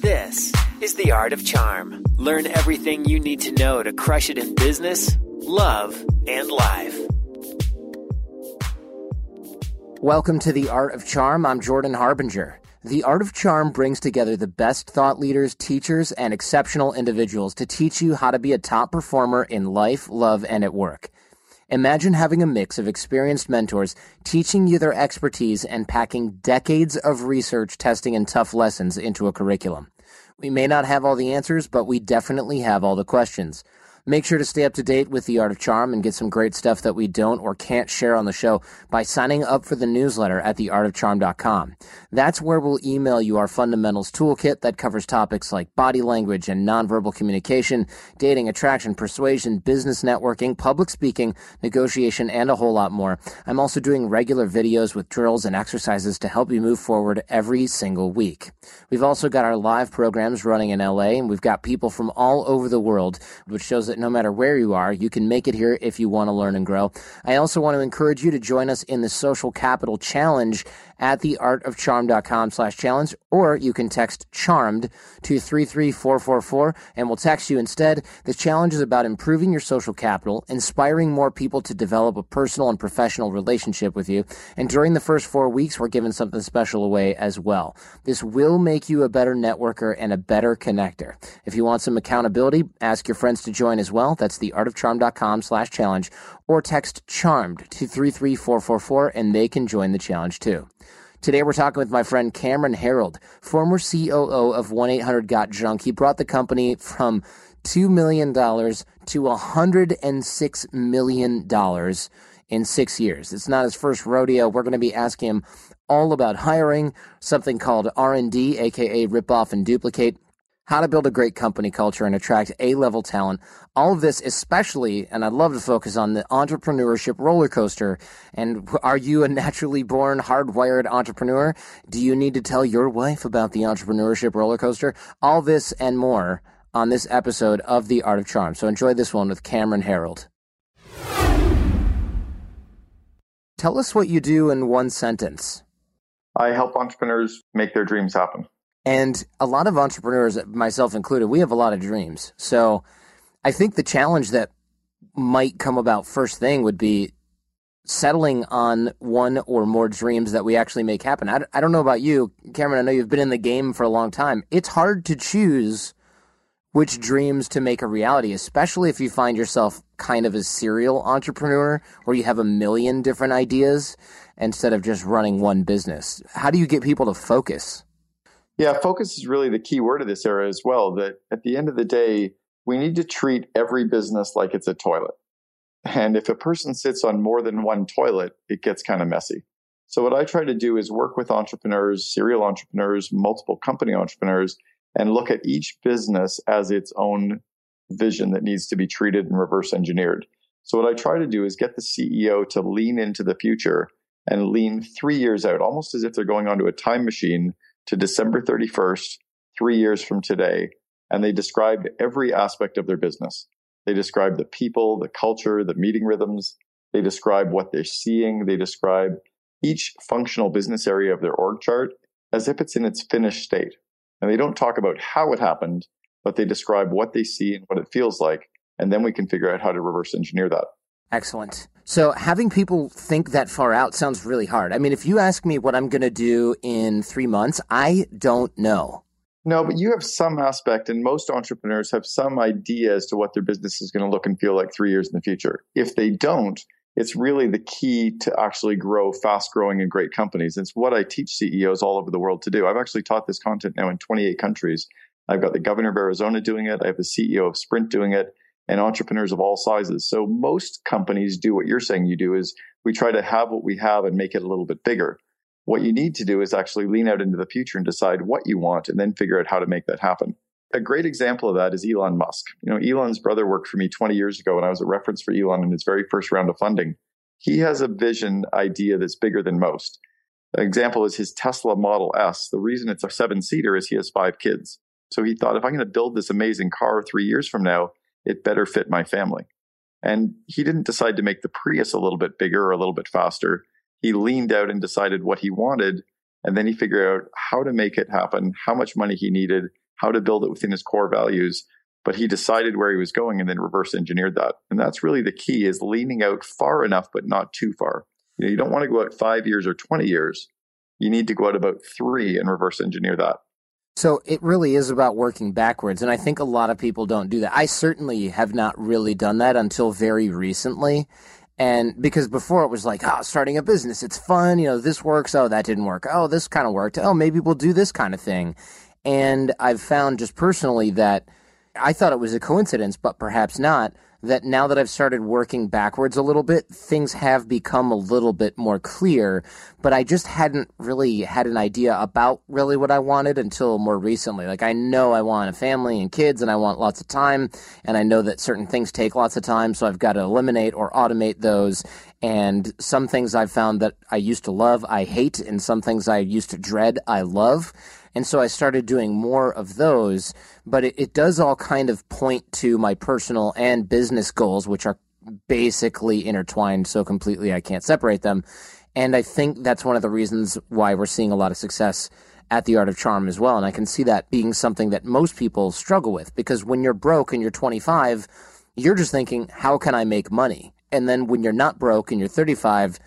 This is The Art of Charm. Learn everything you need to know to crush it in business, love, and life. Welcome to The Art of Charm. I'm Jordan Harbinger. The Art of Charm brings together the best thought leaders, teachers, and exceptional individuals to teach you how to be a top performer in life, love, and at work. Imagine having a mix of experienced mentors teaching you their expertise and packing decades of research, testing, and tough lessons into a curriculum. We may not have all the answers, but we definitely have all the questions. Make sure to stay up to date with The Art of Charm and get some great stuff that we don't or can't share on the show by signing up for the newsletter at theartofcharm.com. That's where we'll email you our fundamentals toolkit that covers topics like body language and nonverbal communication, dating, attraction, persuasion, business networking, public speaking, negotiation, and a whole lot more. I'm also doing regular videos with drills and exercises to help you move forward every single week. We've also got our live programs running in LA, and we've got people from all over the world, which shows that no matter where you are, you can make it here if you want to learn and grow. I also want to encourage you to join us in the Social Capital Challenge at theartofcharm.com slash challenge, or you can text charmed to 33444 and we'll text you instead. The challenge is about improving your social capital, inspiring more people to develop a personal and professional relationship with you. And during the first four weeks, we're giving something special away as well. This will make you a better networker and a better connector. If you want some accountability, ask your friends to join as well. That's theartofcharm.com slash challenge or text charmed to 33444 and they can join the challenge too. Today we're talking with my friend Cameron Herold, former COO of 1-800-GOT-JUNK. He brought the company from $2 million to $106 million in six years. It's not his first rodeo. We're going to be asking him all about hiring, something called R&D, aka rip off and duplicate, how to build a great company culture and attract A level talent. All of this, especially, and I'd love to focus on the entrepreneurship roller coaster. And are you a naturally born, hardwired entrepreneur? Do you need to tell your wife about the entrepreneurship roller coaster? All this and more on this episode of The Art of Charm. So enjoy this one with Cameron Herold. Tell us what you do in one sentence. I help entrepreneurs make their dreams happen. And a lot of entrepreneurs, myself included, we have a lot of dreams. So I think the challenge that might come about first thing would be settling on one or more dreams that we actually make happen. I, I don't know about you, Cameron. I know you've been in the game for a long time. It's hard to choose which mm-hmm. dreams to make a reality, especially if you find yourself kind of a serial entrepreneur where you have a million different ideas instead of just running one business. How do you get people to focus? Yeah, focus is really the key word of this era as well. That at the end of the day, we need to treat every business like it's a toilet. And if a person sits on more than one toilet, it gets kind of messy. So what I try to do is work with entrepreneurs, serial entrepreneurs, multiple company entrepreneurs, and look at each business as its own vision that needs to be treated and reverse engineered. So what I try to do is get the CEO to lean into the future and lean three years out, almost as if they're going onto a time machine to December 31st, three years from today, and they described every aspect of their business. They describe the people, the culture, the meeting rhythms. They describe what they're seeing. They describe each functional business area of their org chart as if it's in its finished state. And they don't talk about how it happened, but they describe what they see and what it feels like. And then we can figure out how to reverse engineer that. Excellent. So having people think that far out sounds really hard. I mean, if you ask me what I'm going to do in three months, I don't know. No, but you have some aspect, and most entrepreneurs have some idea as to what their business is going to look and feel like three years in the future. If they don't, it's really the key to actually grow fast growing and great companies. It's what I teach CEOs all over the world to do. I've actually taught this content now in 28 countries. I've got the governor of Arizona doing it. I have the CEO of Sprint doing it and entrepreneurs of all sizes. So most companies do what you're saying you do is we try to have what we have and make it a little bit bigger. What you need to do is actually lean out into the future and decide what you want and then figure out how to make that happen. A great example of that is Elon Musk. You know, Elon's brother worked for me 20 years ago and I was a reference for Elon in his very first round of funding. He has a vision idea that's bigger than most. An example is his Tesla Model S. The reason it's a seven seater is he has five kids. So he thought, if I'm going to build this amazing car three years from now, it better fit my family. And he didn't decide to make the Prius a little bit bigger or a little bit faster. He leaned out and decided what he wanted. And then he figured out how to make it happen, how much money he needed, how to build it within his core values. But he decided where he was going and then reverse engineered that. And that's really the key is leaning out far enough, but not too far. You, know, you don't want to go out five years or 20 years. You need to go out about three and reverse engineer that. So it really is about working backwards. And I think a lot of people don't do that. I certainly have not really done that until very recently. And because before it was like, oh, starting a business, it's fun. You know, this works. Oh, that didn't work. Oh, this kind of worked. Oh, maybe we'll do this kind of thing. And I've found just personally that I thought it was a coincidence, but perhaps not that now that I've started working backwards a little bit, things have become a little bit more clear. But I just hadn't really had an idea about really what I wanted until more recently. Like, I know I want a family and kids and I want lots of time. And I know that certain things take lots of time. So I've got to eliminate or automate those. And some things I've found that I used to love, I hate. And some things I used to dread, I love. And so I started doing more of those, but it, it does all kind of point to my personal and business goals, which are basically intertwined so completely I can't separate them. And I think that's one of the reasons why we're seeing a lot of success at the art of charm as well. And I can see that being something that most people struggle with because when you're broke and you're 25, you're just thinking, how can I make money? And then when you're not broke and you're 35,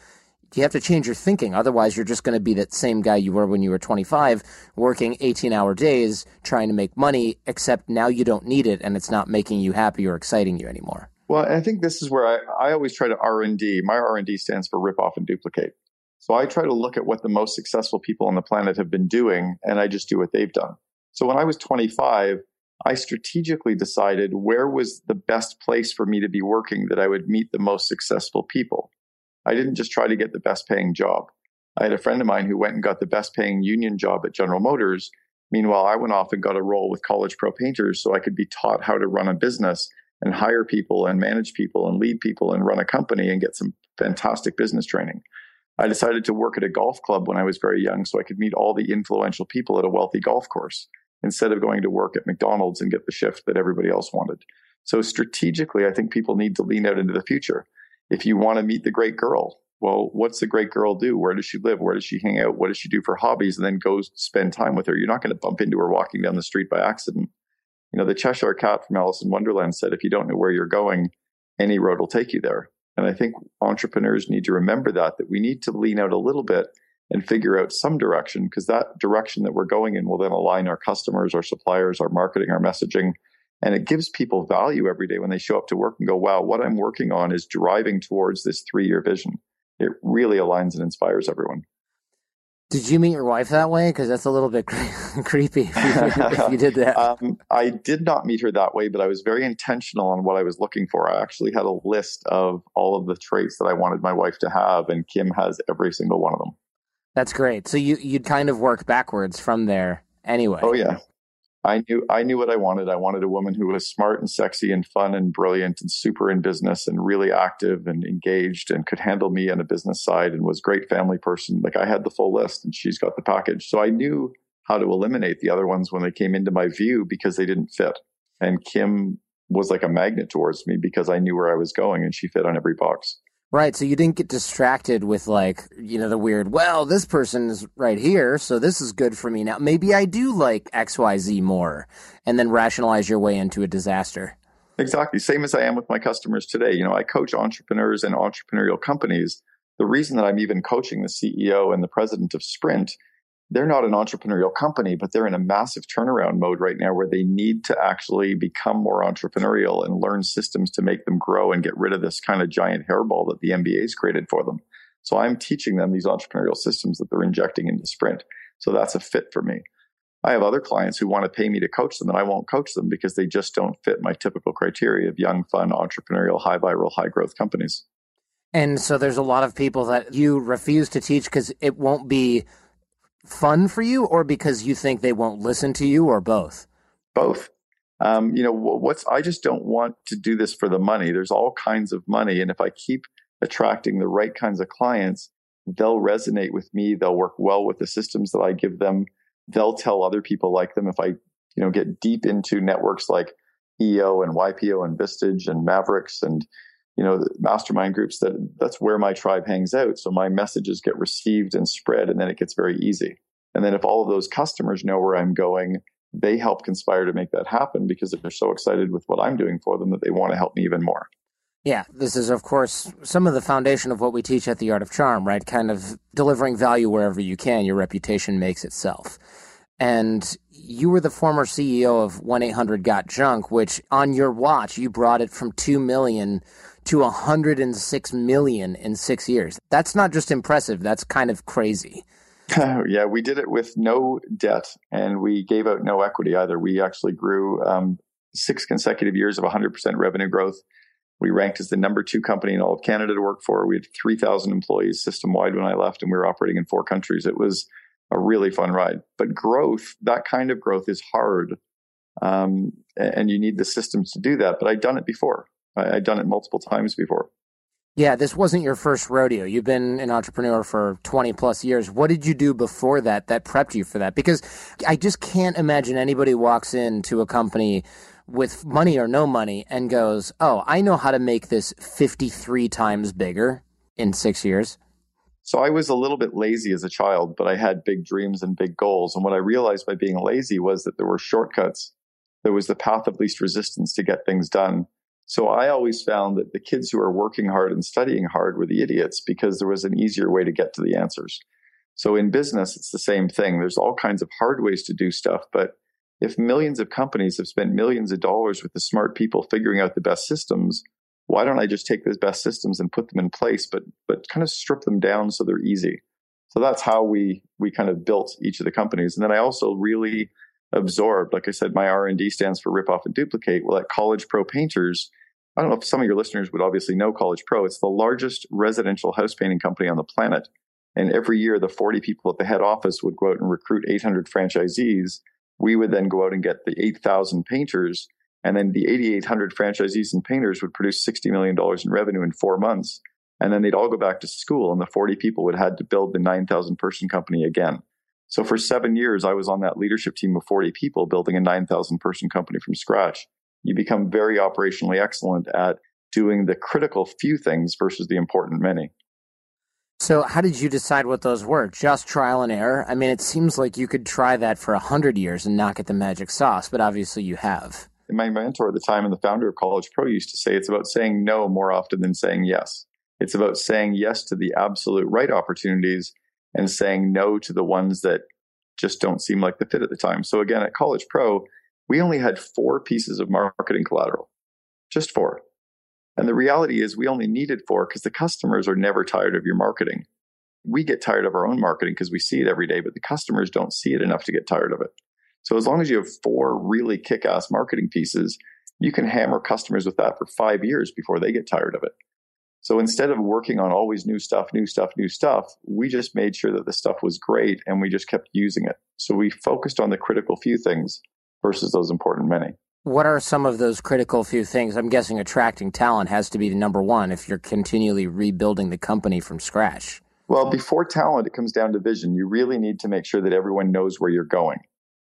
you have to change your thinking. Otherwise, you're just going to be that same guy you were when you were 25, working 18 hour days, trying to make money, except now you don't need it and it's not making you happy or exciting you anymore. Well, I think this is where I, I always try to R&D. My R&D stands for rip off and duplicate. So I try to look at what the most successful people on the planet have been doing and I just do what they've done. So when I was 25, I strategically decided where was the best place for me to be working that I would meet the most successful people. I didn't just try to get the best paying job. I had a friend of mine who went and got the best paying union job at General Motors. Meanwhile, I went off and got a role with College Pro Painters so I could be taught how to run a business and hire people and manage people and lead people and run a company and get some fantastic business training. I decided to work at a golf club when I was very young so I could meet all the influential people at a wealthy golf course instead of going to work at McDonald's and get the shift that everybody else wanted. So strategically, I think people need to lean out into the future if you want to meet the great girl, well, what's the great girl do? Where does she live? Where does she hang out? What does she do for hobbies? And then go spend time with her. You're not going to bump into her walking down the street by accident. You know, the Cheshire Cat from Alice in Wonderland said, if you don't know where you're going, any road will take you there. And I think entrepreneurs need to remember that, that we need to lean out a little bit and figure out some direction because that direction that we're going in will then align our customers, our suppliers, our marketing, our messaging and it gives people value every day when they show up to work and go, wow, what I'm working on is driving towards this three year vision. It really aligns and inspires everyone. Did you meet your wife that way? Because that's a little bit creepy if you, if you, did that. um, I did not meet her that way, but I was very intentional on what I was looking for. I actually had a list of all of the traits that I wanted my wife to have, and Kim has every single one of them. That's great. So you you'd kind of work backwards from there anyway. Oh yeah, I knew I knew what I wanted. I wanted a woman who was smart and sexy and fun and brilliant and super in business and really active and engaged and could handle me on a business side and was great family person. Like I had the full list and she's got the package. So I knew how to eliminate the other ones when they came into my view because they didn't fit. And Kim was like a magnet towards me because I knew where I was going and she fit on every box. Right. So you didn't get distracted with like, you know, the weird, well, this person is right here, so this is good for me now. Maybe I do like XYZ more and then rationalize your way into a disaster. Exactly. Same as I am with my customers today. You know, I coach entrepreneurs and entrepreneurial companies. The reason that I'm even coaching the CEO and the president of Sprint, they're not an entrepreneurial company, but they're in a massive turnaround mode right now where they need to actually become more entrepreneurial and learn systems to make them grow and get rid of this kind of giant hairball that the MBA's created for them. So I'm teaching them these entrepreneurial systems that they're injecting into Sprint. So that's a fit for me. I have other clients who want to pay me to coach them, and I won't coach them because they just don't fit my typical criteria of young, fun, entrepreneurial, high viral, high growth companies. And so there's a lot of people that you refuse to teach because it won't be fun for you, or because you think they won't listen to you, or both? Both. Um, you know, what's I just don't want to do this for the money. There's all kinds of money, and if I keep attracting the right kinds of clients, they'll resonate with me. They'll work well with the systems that I give them they'll tell other people like them if I, you know, get deep into networks like EO and YPO and Vistage and Mavericks and, you know, mastermind groups that that's where my tribe hangs out. So my messages get received and spread and then it gets very easy. And then if all of those customers know where I'm going, they help conspire to make that happen because they're so excited with what I'm doing for them that they want to help me even more. Yeah, this is, of course, some of the foundation of what we teach at the Art of Charm, right? Kind of delivering value wherever you can. Your reputation makes itself. And you were the former CEO of 1 800 Got Junk, which on your watch, you brought it from 2 million to 106 million in six years. That's not just impressive, that's kind of crazy. yeah, we did it with no debt and we gave out no equity either. We actually grew um, six consecutive years of 100% revenue growth. We ranked as the number two company in all of Canada to work for. We had 3,000 employees system wide when I left, and we were operating in four countries. It was a really fun ride. But growth, that kind of growth is hard. Um, and you need the systems to do that. But I'd done it before. I, I'd done it multiple times before. Yeah, this wasn't your first rodeo. You've been an entrepreneur for 20 plus years. What did you do before that that prepped you for that? Because I just can't imagine anybody walks into a company with money or no money and goes, Oh, I know how to make this 53 times bigger in six years. So I was a little bit lazy as a child, but I had big dreams and big goals. And what I realized by being lazy was that there were shortcuts. There was the path of least resistance to get things done. So I always found that the kids who are working hard and studying hard were the idiots because there was an easier way to get to the answers. So in business, it's the same thing. There's all kinds of hard ways to do stuff, but if millions of companies have spent millions of dollars with the smart people figuring out the best systems, why don't I just take those best systems and put them in place, but but kind of strip them down so they're easy. So that's how we we kind of built each of the companies. And then I also really absorbed, like I said, my R and D stands for rip off and duplicate. Well, at College Pro Painters, I don't know if some of your listeners would obviously know College Pro. It's the largest residential house painting company on the planet. And every year, the 40 people at the head office would go out and recruit 800 franchisees. We would then go out and get the 8,000 painters and then the 8,800 franchisees and painters would produce $60 million in revenue in four months. And then they'd all go back to school, and the 40 people would have to build the 9,000 person company again. So for seven years, I was on that leadership team of 40 people building a 9,000 person company from scratch. You become very operationally excellent at doing the critical few things versus the important many. So, how did you decide what those were? Just trial and error? I mean, it seems like you could try that for a 100 years and not get the magic sauce, but obviously you have my mentor at the time and the founder of College Pro used to say it's about saying no more often than saying yes. It's about saying yes to the absolute right opportunities and saying no to the ones that just don't seem like the fit at the time. So again, at College Pro, we only had four pieces of marketing collateral, just four. And the reality is we only needed four because the customers are never tired of your marketing. We get tired of our own marketing because we see it every day, but the customers don't see it enough to get tired of it. So as long as you have four really kick ass marketing pieces, you can hammer customers with that for five years before they get tired of it. So instead of working on always new stuff, new stuff, new stuff, we just made sure that the stuff was great and we just kept using it. So we focused on the critical few things versus those important many. What are some of those critical few things? I'm guessing attracting talent has to be the number one if you're continually rebuilding the company from scratch. Well, before talent, it comes down to vision. You really need to make sure that everyone knows where you're going.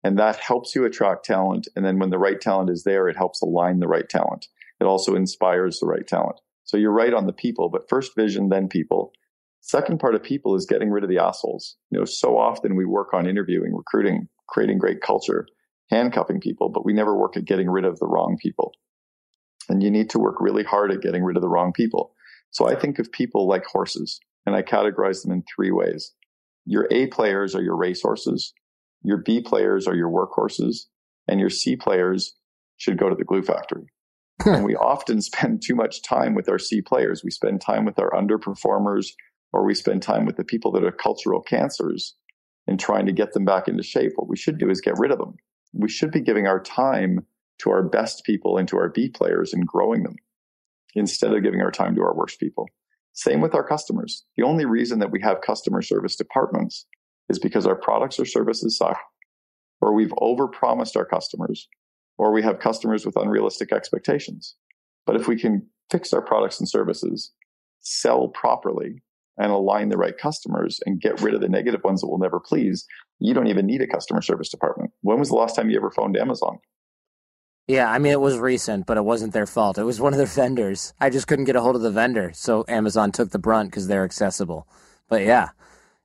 And that helps you attract talent. And then when the right talent is there, it helps align the right talent. It also inspires the right talent. So you're right on the people, but first vision, then people. Second part of people is getting rid of the assholes. You know, so often we work on interviewing, recruiting, creating great culture, handcuffing people, but we never work at getting rid of the wrong people. And you need to work really hard at getting rid of the wrong people. So I think of people like horses, and I categorize them in three ways. Your A players are your racehorses, your B players are your workhorses, and your C players should go to the glue factory. and we often spend too much time with our C players. We spend time with our underperformers, or we spend time with the people that are cultural cancers and trying to get them back into shape. What we should do is get rid of them. We should be giving our time to our best people and to our B players and growing them instead of giving our time to our worst people. Same with our customers. The only reason that we have customer service departments is because our products or services suck, or we've overpromised our customers, or we have customers with unrealistic expectations. But if we can fix our products and services, sell properly, and align the right customers and get rid of the negative ones that will never please, you don't even need a customer service department. When was the last time you ever phoned Amazon? Yeah, I mean, it was recent, but it wasn't their fault. It was one of their vendors. I just couldn't get a hold of the vendor, so Amazon took the brunt because they're accessible. But yeah,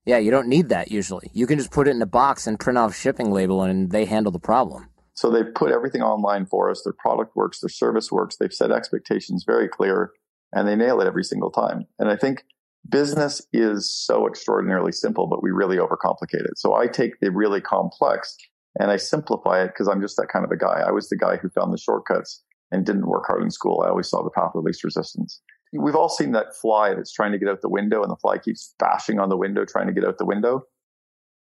yeah, you don't need that usually. You can just put it in a box and print off shipping label, and they handle the problem. So they've put everything online for us. Their product works, their service works. They've set expectations very clear, and they nail it every single time. And I think business is so extraordinarily simple, but we really overcomplicate it. So I take the really complex and I simplify it because I'm just that kind of a guy. I was the guy who found the shortcuts and didn't work hard in school. I always saw the path of least resistance. We've all seen that fly that's trying to get out the window and the fly keeps bashing on the window, trying to get out the window.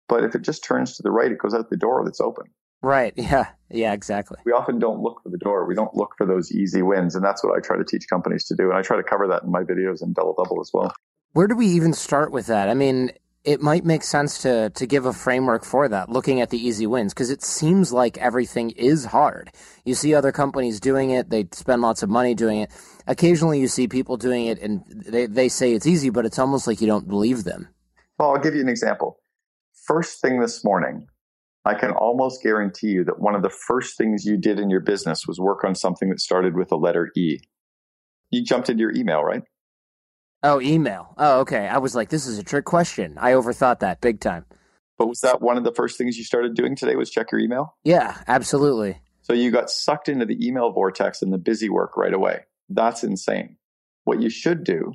But if it just turns to the right, it goes out the door that's open. Right. Yeah. Yeah, exactly. We often don't look for the door. We don't look for those easy wins. And that's what I try to teach companies to do. And I try to cover that in my videos and Double Double as well. Where do we even start with that? I mean, it might make sense to to give a framework for that, looking at the easy wins, because it seems like everything is hard. You see other companies doing it; they spend lots of money doing it. Occasionally, you see people doing it, and they they say it's easy, but it's almost like you don't believe them. Well, I'll give you an example. First thing this morning, I can almost guarantee you that one of the first things you did in your business was work on something that started with the letter E. You jumped into your email, right? Oh, email. Oh, okay. I was like, this is a trick question. I overthought that big time. But was that one of the first things you started doing today was check your email? Yeah, absolutely. So you got sucked into the email vortex and the busy work right away. That's insane. What you should do,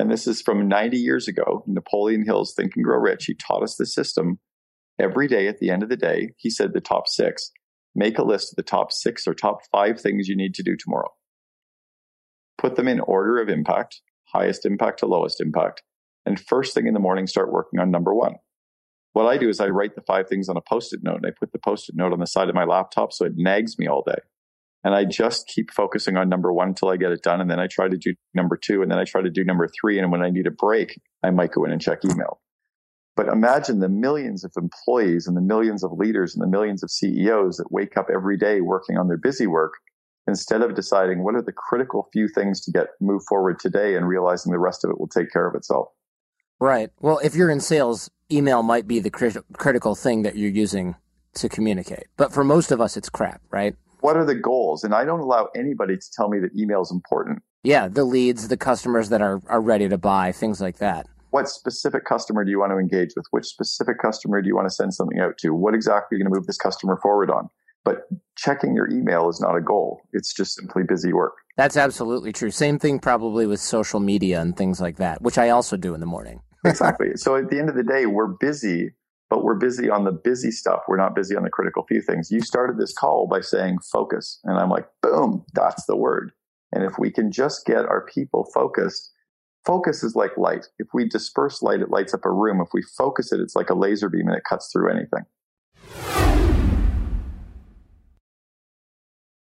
and this is from 90 years ago, Napoleon Hill's Think and Grow Rich, he taught us the system. Every day at the end of the day, he said the top six. Make a list of the top six or top five things you need to do tomorrow. Put them in order of impact highest impact to lowest impact. And first thing in the morning, start working on number one. What I do is I write the five things on a post it note and I put the post it note on the side of my laptop so it nags me all day. And I just keep focusing on number one until I get it done. And then I try to do number two and then I try to do number three. And when I need a break, I might go in and check email. But imagine the millions of employees and the millions of leaders and the millions of CEOs that wake up every day working on their busy work instead of deciding what are the critical few things to get move forward today and realizing the rest of it will take care of itself. Right. Well, if you're in sales, email might be the crit- critical thing that you're using to communicate. But for most of us, it's crap, right? What are the goals? And I don't allow anybody to tell me that email is important. Yeah, the leads, the customers that are, are ready to buy, things like that. What specific customer do you want to engage with? Which specific customer do you want to send something out to? What exactly are you going to move this customer forward on? But checking your email is not a goal. It's just simply busy work. That's absolutely true. Same thing probably with social media and things like that, which I also do in the morning. exactly. So at the end of the day, we're busy, but we're busy on the busy stuff. We're not busy on the critical few things. You started this call by saying focus. And I'm like, boom, that's the word. And if we can just get our people focused, focus is like light. If we disperse light, it lights up a room. If we focus it, it's like a laser beam and it cuts through anything.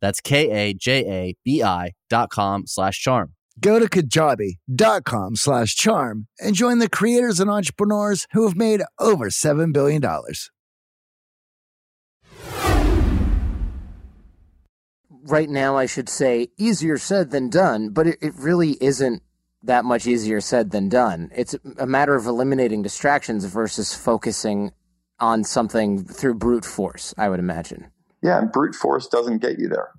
That's K-A-J-A-B-I dot com slash charm. Go to kajabi.com slash charm and join the creators and entrepreneurs who have made over $7 billion. right now, I should say easier said than done, but it, it really isn't that much easier said than done. It's a matter of eliminating distractions versus focusing on something through brute force, I would imagine. Yeah, and brute force doesn't get you there.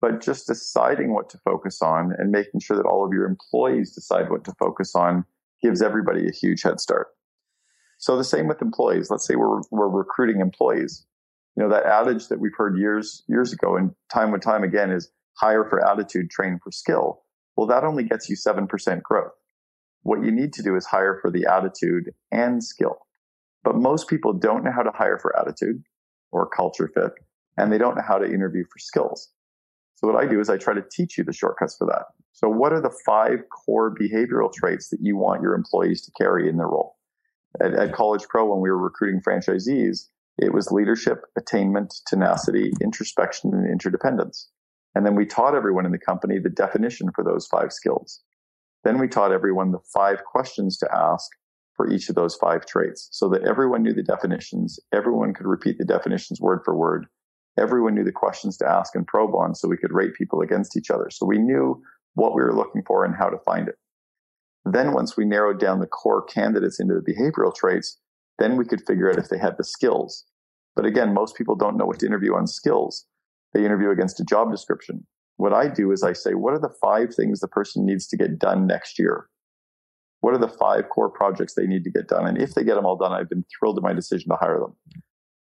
But just deciding what to focus on and making sure that all of your employees decide what to focus on gives everybody a huge head start. So the same with employees. Let's say we're, we're recruiting employees you know that adage that we've heard years years ago and time and time again is hire for attitude train for skill well that only gets you 7% growth what you need to do is hire for the attitude and skill but most people don't know how to hire for attitude or culture fit and they don't know how to interview for skills so what i do is i try to teach you the shortcuts for that so what are the five core behavioral traits that you want your employees to carry in their role at, at college pro when we were recruiting franchisees it was leadership, attainment, tenacity, introspection, and interdependence. And then we taught everyone in the company the definition for those five skills. Then we taught everyone the five questions to ask for each of those five traits so that everyone knew the definitions. Everyone could repeat the definitions word for word. Everyone knew the questions to ask and probe on so we could rate people against each other. So we knew what we were looking for and how to find it. Then once we narrowed down the core candidates into the behavioral traits, then we could figure out if they had the skills. But again, most people don't know what to interview on skills. They interview against a job description. What I do is I say, what are the five things the person needs to get done next year? What are the five core projects they need to get done? And if they get them all done, I've been thrilled in my decision to hire them.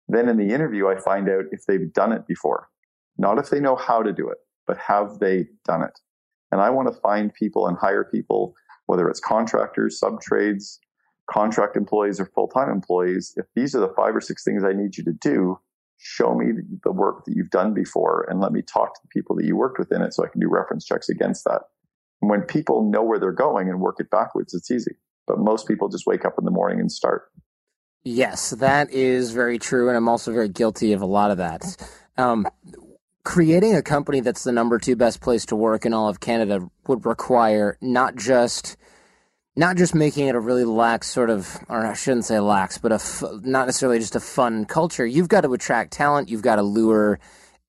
Then in the interview, I find out if they've done it before. Not if they know how to do it, but have they done it? And I want to find people and hire people, whether it's contractors, sub trades, contract employees or full time employees, if these are the five or six things I need you to do, show me the work that you've done before and let me talk to the people that you worked with in it so I can do reference checks against that. And when people know where they're going and work it backwards, it's easy. But most people just wake up in the morning and start. Yes, that is very true. And I'm also very guilty of a lot of that. Um, creating a company that's the number two best place to work in all of Canada would require not just not just making it a really lax sort of, or I shouldn't say lax, but a f- not necessarily just a fun culture. You've got to attract talent. You've got to lure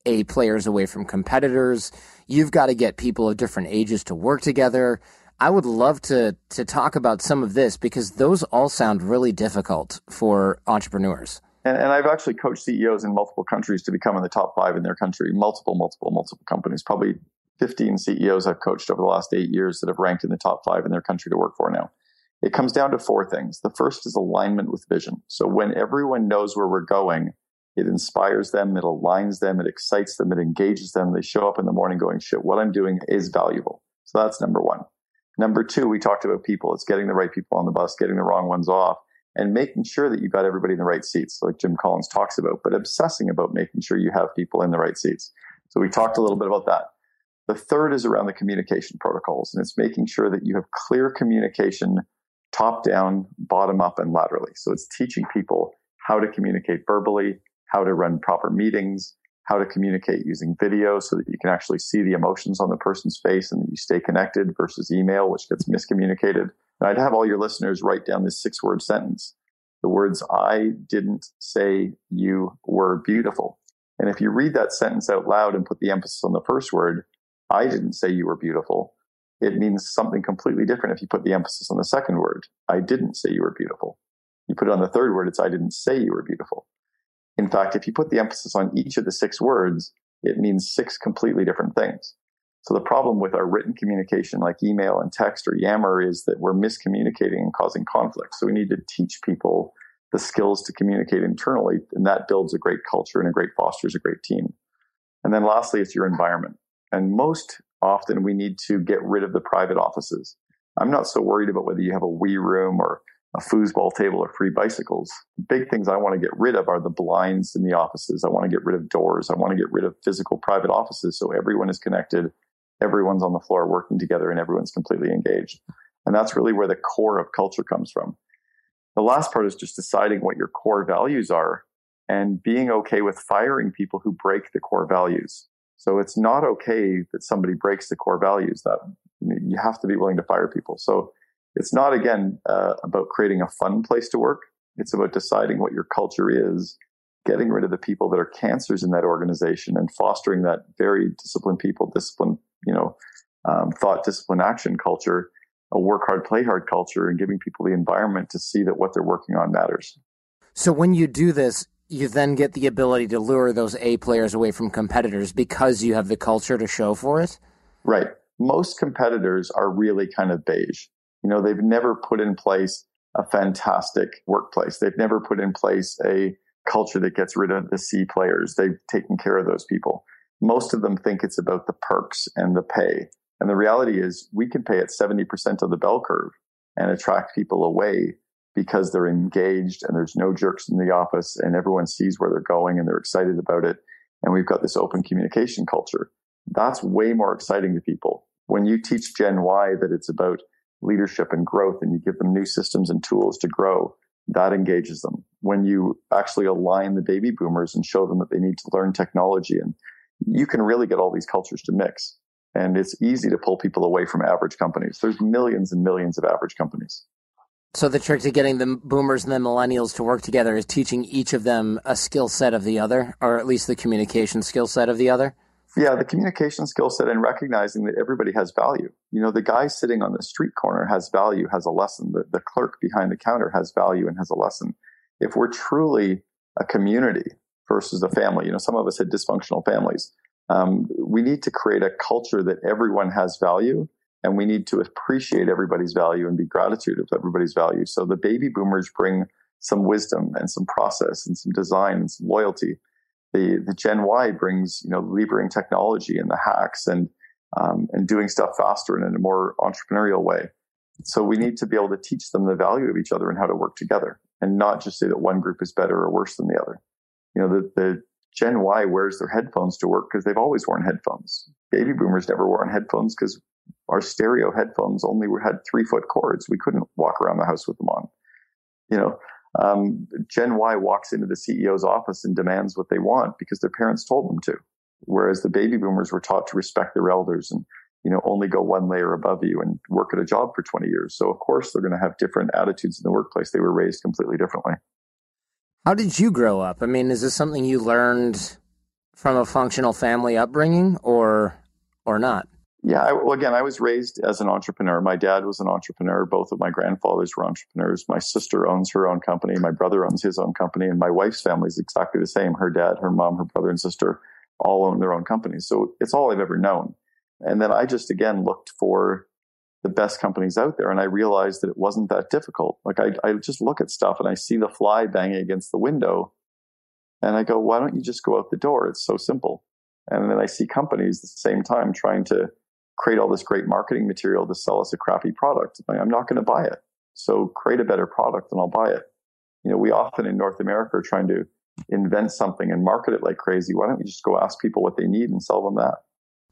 a players away from competitors. You've got to get people of different ages to work together. I would love to to talk about some of this because those all sound really difficult for entrepreneurs. And, and I've actually coached CEOs in multiple countries to become in the top five in their country, multiple, multiple, multiple companies, probably 15 CEOs I've coached over the last eight years that have ranked in the top five in their country to work for now. It comes down to four things. The first is alignment with vision. So when everyone knows where we're going, it inspires them, it aligns them, it excites them, it engages them. They show up in the morning going, shit, what I'm doing is valuable. So that's number one. Number two, we talked about people. It's getting the right people on the bus, getting the wrong ones off, and making sure that you've got everybody in the right seats, like Jim Collins talks about, but obsessing about making sure you have people in the right seats. So we talked a little bit about that. The third is around the communication protocols, and it's making sure that you have clear communication top down, bottom up, and laterally. So it's teaching people how to communicate verbally, how to run proper meetings, how to communicate using video so that you can actually see the emotions on the person's face and that you stay connected versus email, which gets miscommunicated. And I'd have all your listeners write down this six word sentence. The words, I didn't say you were beautiful. And if you read that sentence out loud and put the emphasis on the first word, I didn't say you were beautiful. It means something completely different if you put the emphasis on the second word. I didn't say you were beautiful. You put it on the third word, it's I didn't say you were beautiful. In fact, if you put the emphasis on each of the six words, it means six completely different things. So the problem with our written communication like email and text or Yammer is that we're miscommunicating and causing conflict. So we need to teach people the skills to communicate internally and that builds a great culture and a great fosters a great team. And then lastly, it's your environment. And most often we need to get rid of the private offices. I'm not so worried about whether you have a Wii room or a foosball table or free bicycles. Big things I want to get rid of are the blinds in the offices. I want to get rid of doors. I want to get rid of physical private offices so everyone is connected, everyone's on the floor working together, and everyone's completely engaged. And that's really where the core of culture comes from. The last part is just deciding what your core values are and being okay with firing people who break the core values. So it's not okay that somebody breaks the core values that you have to be willing to fire people. So it's not again uh, about creating a fun place to work. It's about deciding what your culture is, getting rid of the people that are cancers in that organization, and fostering that very disciplined people, discipline, you know, um, thought, discipline, action culture, a work hard, play hard culture, and giving people the environment to see that what they're working on matters. So when you do this, you then get the ability to lure those A players away from competitors because you have the culture to show for it. Right. Most competitors are really kind of beige. You know, they've never put in place a fantastic workplace. They've never put in place a culture that gets rid of the C players. They've taken care of those people. Most of them think it's about the perks and the pay. And the reality is we can pay at 70% of the bell curve and attract people away because they're engaged and there's no jerks in the office and everyone sees where they're going and they're excited about it. And we've got this open communication culture. That's way more exciting to people. When you teach Gen Y that it's about leadership and growth and you give them new systems and tools to grow, that engages them. When you actually align the baby boomers and show them that they need to learn technology and you can really get all these cultures to mix. And it's easy to pull people away from average companies. There's millions and millions of average companies. So the trick to getting the boomers and the millennials to work together is teaching each of them a skill set of the other, or at least the communication skill set of the other. Yeah, the communication skill set and recognizing that everybody has value. You know, the guy sitting on the street corner has value, has a lesson. The, the clerk behind the counter has value and has a lesson. If we're truly a community versus a family, you know, some of us had dysfunctional families. Um, we need to create a culture that everyone has value and we need to appreciate everybody's value and be gratitude of everybody's value. So the baby boomers bring some wisdom and some process and some design and some loyalty the the Gen Y brings you know levering technology and the hacks and um, and doing stuff faster and in a more entrepreneurial way. So we need to be able to teach them the value of each other and how to work together, and not just say that one group is better or worse than the other. You know, the, the Gen Y wears their headphones to work because they've always worn headphones. Baby boomers never wore headphones because our stereo headphones only had three foot cords. We couldn't walk around the house with them on. You know, um, Gen Y walks into the CEO's office and demands what they want because their parents told them to. Whereas the baby boomers were taught to respect their elders and, you know, only go one layer above you and work at a job for 20 years. So of course they're going to have different attitudes in the workplace. They were raised completely differently. How did you grow up? I mean, is this something you learned from a functional family upbringing or or not? Yeah, I, well, again, I was raised as an entrepreneur. My dad was an entrepreneur. Both of my grandfathers were entrepreneurs. My sister owns her own company. My brother owns his own company. And my wife's family is exactly the same. Her dad, her mom, her brother, and sister all own their own companies. So it's all I've ever known. And then I just, again, looked for the best companies out there. And I realized that it wasn't that difficult. Like I, I just look at stuff and I see the fly banging against the window. And I go, why don't you just go out the door? It's so simple. And then I see companies at the same time trying to create all this great marketing material to sell us a crappy product. I'm not going to buy it. So create a better product and I'll buy it. You know, we often in North America are trying to invent something and market it like crazy. Why don't we just go ask people what they need and sell them that?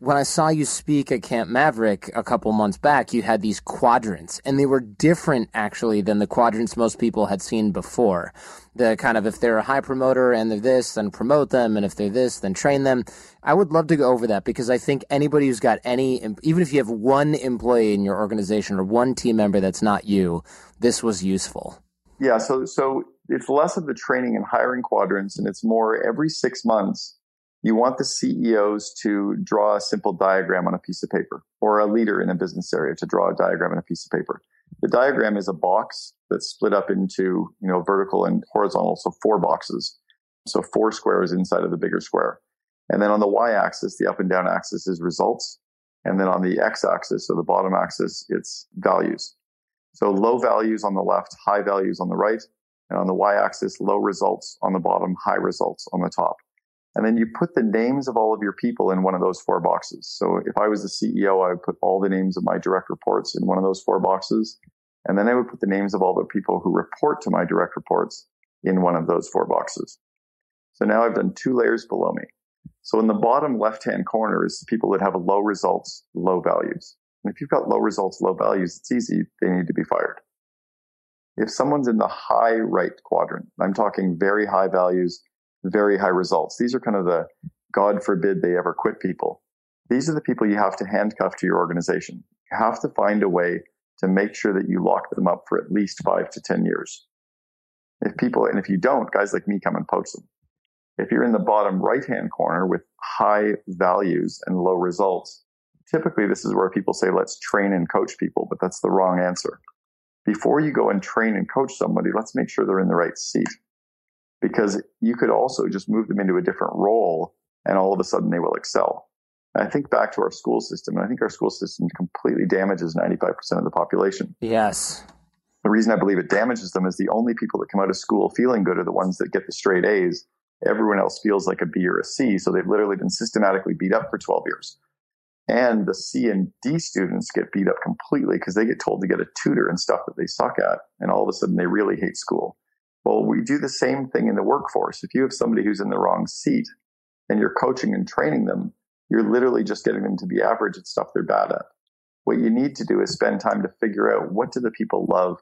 When I saw you speak at Camp Maverick a couple months back, you had these quadrants, and they were different actually than the quadrants most people had seen before. The kind of if they're a high promoter and they're this, then promote them, and if they're this, then train them. I would love to go over that because I think anybody who's got any, even if you have one employee in your organization or one team member that's not you, this was useful. Yeah, so so it's less of the training and hiring quadrants, and it's more every six months you want the CEOs to draw a simple diagram on a piece of paper or a leader in a business area to draw a diagram on a piece of paper. The diagram is a box that's split up into, you know, vertical and horizontal. So four boxes. So four squares inside of the bigger square. And then on the y axis, the up and down axis is results. And then on the x axis, so the bottom axis, it's values. So low values on the left, high values on the right. And on the y axis, low results on the bottom, high results on the top. And then you put the names of all of your people in one of those four boxes. So if I was the CEO, I would put all the names of my direct reports in one of those four boxes. And then I would put the names of all the people who report to my direct reports in one of those four boxes. So now I've done two layers below me. So in the bottom left hand corner is people that have low results, low values. And if you've got low results, low values, it's easy. They need to be fired. If someone's in the high right quadrant, I'm talking very high values, very high results. These are kind of the God forbid they ever quit people. These are the people you have to handcuff to your organization. You have to find a way to make sure that you lock them up for at least five to 10 years. If people, and if you don't, guys like me come and poach them. If you're in the bottom right hand corner with high values and low results, typically this is where people say, let's train and coach people, but that's the wrong answer. Before you go and train and coach somebody, let's make sure they're in the right seat because you could also just move them into a different role and all of a sudden they will excel. I think back to our school system, and I think our school system completely damages 95% of the population. Yes. The reason I believe it damages them is the only people that come out of school feeling good are the ones that get the straight A's. Everyone else feels like a B or a C, so they've literally been systematically beat up for 12 years. And the C and D students get beat up completely because they get told to get a tutor and stuff that they suck at, and all of a sudden they really hate school. Well, we do the same thing in the workforce. If you have somebody who's in the wrong seat and you're coaching and training them, you're literally just getting them to be average at stuff they're bad at. What you need to do is spend time to figure out what do the people love,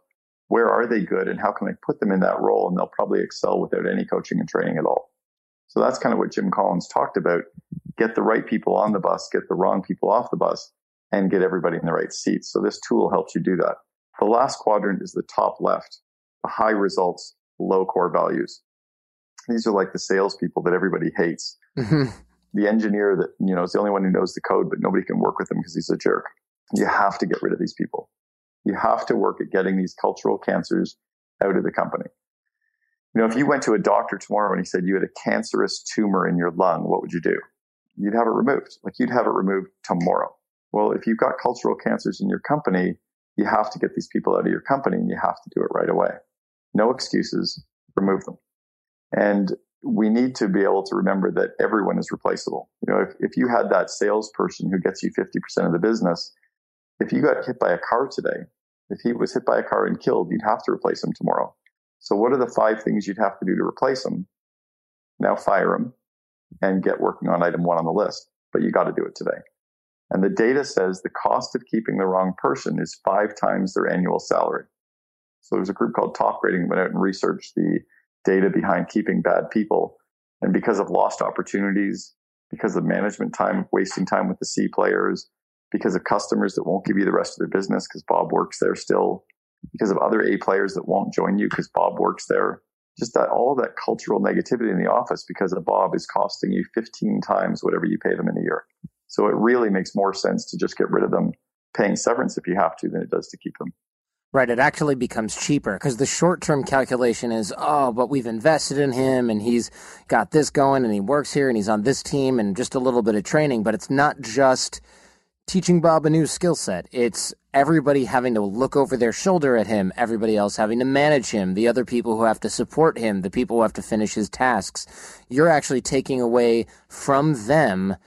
where are they good, and how can I put them in that role, and they'll probably excel without any coaching and training at all. So that's kind of what Jim Collins talked about. Get the right people on the bus, get the wrong people off the bus, and get everybody in the right seats. So this tool helps you do that. The last quadrant is the top left, the high results, low core values. These are like the salespeople that everybody hates. Mm-hmm. The engineer that, you know, is the only one who knows the code, but nobody can work with him because he's a jerk. You have to get rid of these people. You have to work at getting these cultural cancers out of the company. You know, if you went to a doctor tomorrow and he said you had a cancerous tumor in your lung, what would you do? You'd have it removed. Like you'd have it removed tomorrow. Well, if you've got cultural cancers in your company, you have to get these people out of your company and you have to do it right away. No excuses, remove them. And we need to be able to remember that everyone is replaceable. You know, if, if you had that salesperson who gets you 50% of the business, if you got hit by a car today, if he was hit by a car and killed, you'd have to replace him tomorrow. So what are the five things you'd have to do to replace him? Now fire him and get working on item one on the list, but you got to do it today. And the data says the cost of keeping the wrong person is five times their annual salary. So there's a group called Top Grading went out and researched the data behind keeping bad people. And because of lost opportunities, because of management time, wasting time with the C players, because of customers that won't give you the rest of their business because Bob works there still, because of other A players that won't join you because Bob works there. Just that all that cultural negativity in the office because of Bob is costing you 15 times whatever you pay them in a year. So it really makes more sense to just get rid of them, paying severance if you have to, than it does to keep them. Right, it actually becomes cheaper because the short term calculation is, oh, but we've invested in him and he's got this going and he works here and he's on this team and just a little bit of training. But it's not just teaching Bob a new skill set. It's everybody having to look over their shoulder at him, everybody else having to manage him, the other people who have to support him, the people who have to finish his tasks. You're actually taking away from them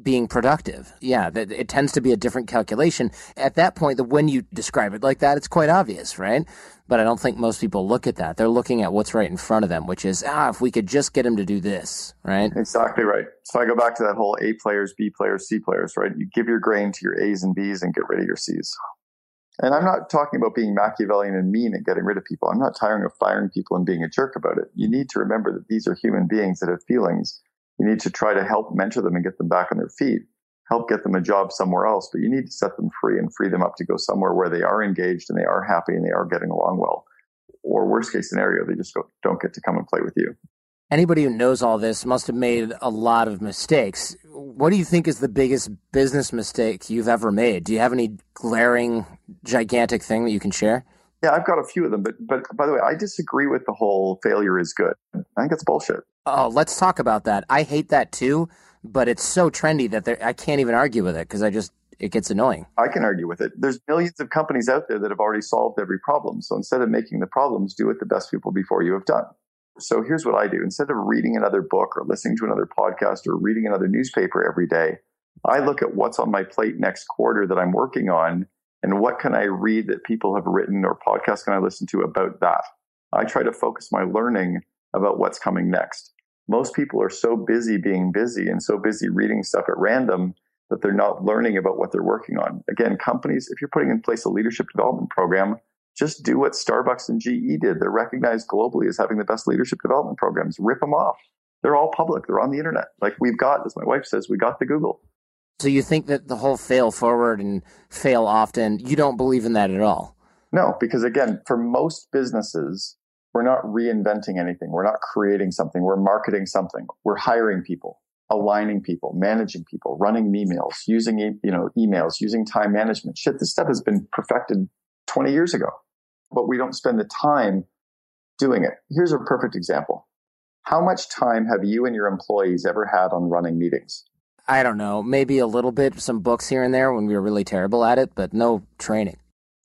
being productive. Yeah, it tends to be a different calculation. At that point, the when you describe it like that, it's quite obvious, right? But I don't think most people look at that. They're looking at what's right in front of them, which is, ah, if we could just get him to do this, right? Exactly right. So I go back to that whole A players, B players, C players, right? You give your grain to your A's and B's and get rid of your C's. And I'm not talking about being Machiavellian and mean and getting rid of people. I'm not tiring of firing people and being a jerk about it. You need to remember that these are human beings that have feelings you need to try to help mentor them and get them back on their feet, help get them a job somewhere else, but you need to set them free and free them up to go somewhere where they are engaged and they are happy and they are getting along well. Or worst case scenario, they just go, don't get to come and play with you. Anybody who knows all this must have made a lot of mistakes. What do you think is the biggest business mistake you've ever made? Do you have any glaring, gigantic thing that you can share? Yeah, I've got a few of them, but but by the way, I disagree with the whole failure is good. I think it's bullshit. Oh, let's talk about that. I hate that too. but it's so trendy that I can't even argue with it because I just it gets annoying. I can argue with it. There's millions of companies out there that have already solved every problem. So instead of making the problems, do what the best people before you have done. So here's what I do. Instead of reading another book or listening to another podcast or reading another newspaper every day, I look at what's on my plate next quarter that I'm working on and what can I read that people have written or podcasts can I listen to about that. I try to focus my learning about what's coming next. Most people are so busy being busy and so busy reading stuff at random that they're not learning about what they're working on. Again, companies, if you're putting in place a leadership development program, just do what Starbucks and GE did. They're recognized globally as having the best leadership development programs. Rip them off. They're all public. They're on the internet. Like we've got, as my wife says, we got the Google. So you think that the whole fail forward and fail often, you don't believe in that at all? No, because again, for most businesses, we're not reinventing anything. We're not creating something. We're marketing something. We're hiring people aligning people, managing people, running emails, using, you know, emails, using time management. Shit, this stuff has been perfected 20 years ago, but we don't spend the time doing it. Here's a perfect example. How much time have you and your employees ever had on running meetings? I don't know, maybe a little bit, some books here and there when we were really terrible at it, but no training.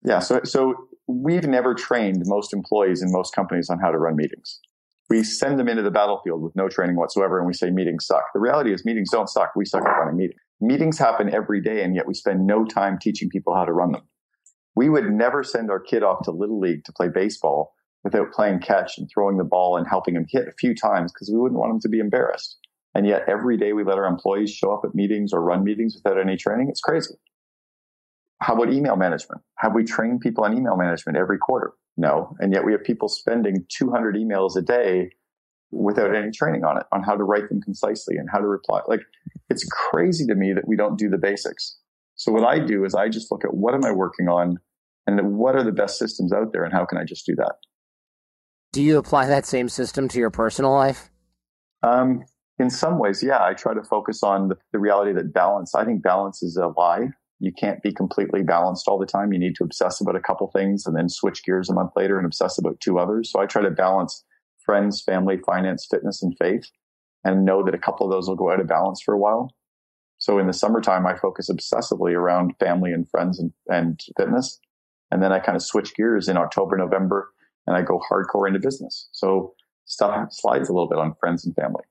Yeah, so so we've never trained most employees in most companies on how to run meetings we send them into the battlefield with no training whatsoever and we say meetings suck. The reality is meetings don't suck. We suck at running meetings. Meetings happen every day and yet we spend no time teaching people how to run them. We would never send our kid off to little league to play baseball without playing catch and throwing the ball and helping him hit a few times because we wouldn't want him to be embarrassed. And yet every day we let our employees show up at meetings or run meetings without any training. It's crazy. How about email management? Have we trained people on email management every quarter? No. And yet we have people spending 200 emails a day without any training on it, on how to write them concisely and how to reply. Like it's crazy to me that we don't do the basics. So what I do is I just look at what am I working on and what are the best systems out there and how can I just do that? Do you apply that same system to your personal life? Um, in some ways, yeah. I try to focus on the, the reality that balance, I think balance is a lie you can't be completely balanced all the time. You need to obsess about a couple things and then switch gears a month later and obsess about two others. So I try to balance friends, family, finance, fitness, and faith and know that a couple of those will go out of balance for a while. So in the summertime, I focus obsessively around family and friends and, and fitness. And then I kind of switch gears in October, November, and I go hardcore into business. So stuff slides a little bit on friends and family.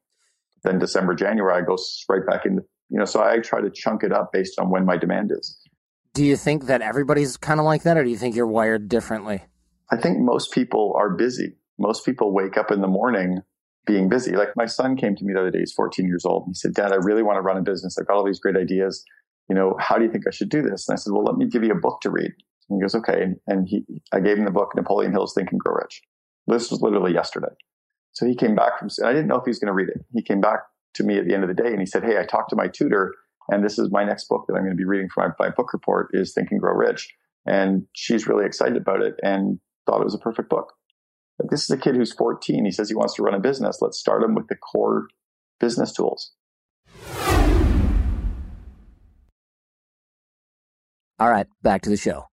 Then December, January, I go right back into you know, so I try to chunk it up based on when my demand is. Do you think that everybody's kind of like that, or do you think you're wired differently? I think most people are busy. Most people wake up in the morning being busy. Like my son came to me the other day, he's 14 years old. And he said, Dad, I really want to run a business. I've got all these great ideas. You know, how do you think I should do this? And I said, Well, let me give you a book to read. And he goes, Okay. And he, I gave him the book, Napoleon Hill's Think and Grow Rich. This was literally yesterday. So he came back from, I didn't know if he was going to read it. He came back to me at the end of the day and he said, Hey, I talked to my tutor and this is my next book that I'm going to be reading for my, my book report is Think and Grow Rich. And she's really excited about it and thought it was a perfect book. But this is a kid who's 14. He says he wants to run a business. Let's start him with the core business tools. All right, back to the show.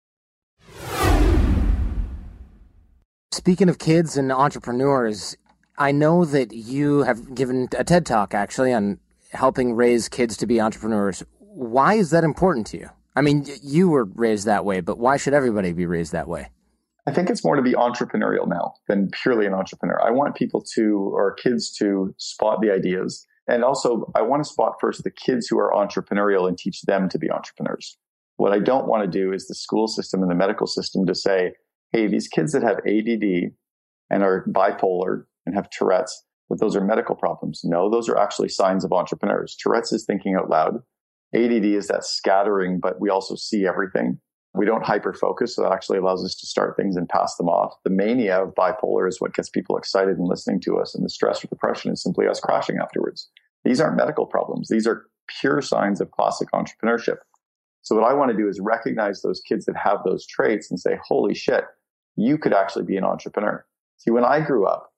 Speaking of kids and entrepreneurs, I know that you have given a TED talk actually on helping raise kids to be entrepreneurs. Why is that important to you? I mean, you were raised that way, but why should everybody be raised that way? I think it's more to be entrepreneurial now than purely an entrepreneur. I want people to, or kids to spot the ideas. And also, I want to spot first the kids who are entrepreneurial and teach them to be entrepreneurs. What I don't want to do is the school system and the medical system to say, hey, these kids that have ADD and are bipolar and have Tourette's, that those are medical problems. No, those are actually signs of entrepreneurs. Tourette's is thinking out loud. ADD is that scattering, but we also see everything. We don't hyper focus, so that actually allows us to start things and pass them off. The mania of bipolar is what gets people excited and listening to us, and the stress or depression is simply us crashing afterwards. These aren't medical problems. These are pure signs of classic entrepreneurship. So what I want to do is recognize those kids that have those traits and say, holy shit, you could actually be an entrepreneur. See, when I grew up,